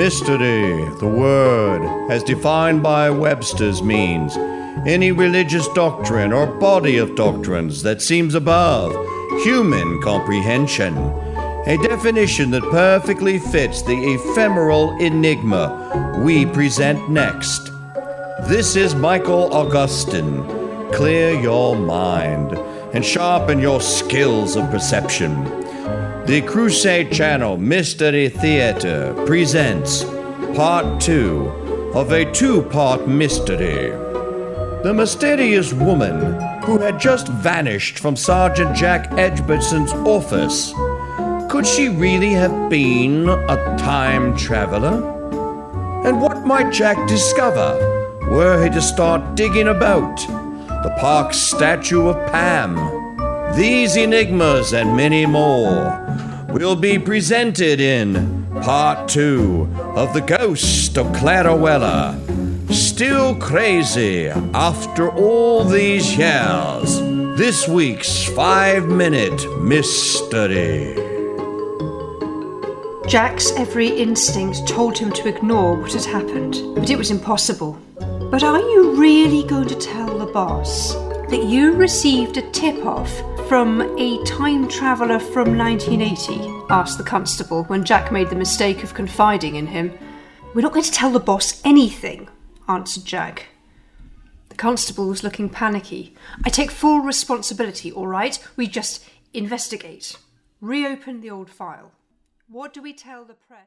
Mystery, the word, as defined by Webster's means, any religious doctrine or body of doctrines that seems above human comprehension. A definition that perfectly fits the ephemeral enigma we present next. This is Michael Augustine. Clear your mind and sharpen your skills of perception. The Crusade Channel Mystery Theater presents part two of a two part mystery. The mysterious woman who had just vanished from Sergeant Jack Edgerton's office. Could she really have been a time traveler? And what might Jack discover were he to start digging about? The park's statue of Pam. These enigmas and many more will be presented in part two of The Ghost of Clara Weller. Still crazy after all these years. This week's five minute mystery. Jack's every instinct told him to ignore what had happened, but it was impossible. But are you really going to tell the boss that you received a tip off from a time traveller from 1980? asked the constable when Jack made the mistake of confiding in him. We're not going to tell the boss anything, answered Jack. The constable was looking panicky. I take full responsibility, all right? We just investigate. Reopen the old file. What do we tell the press?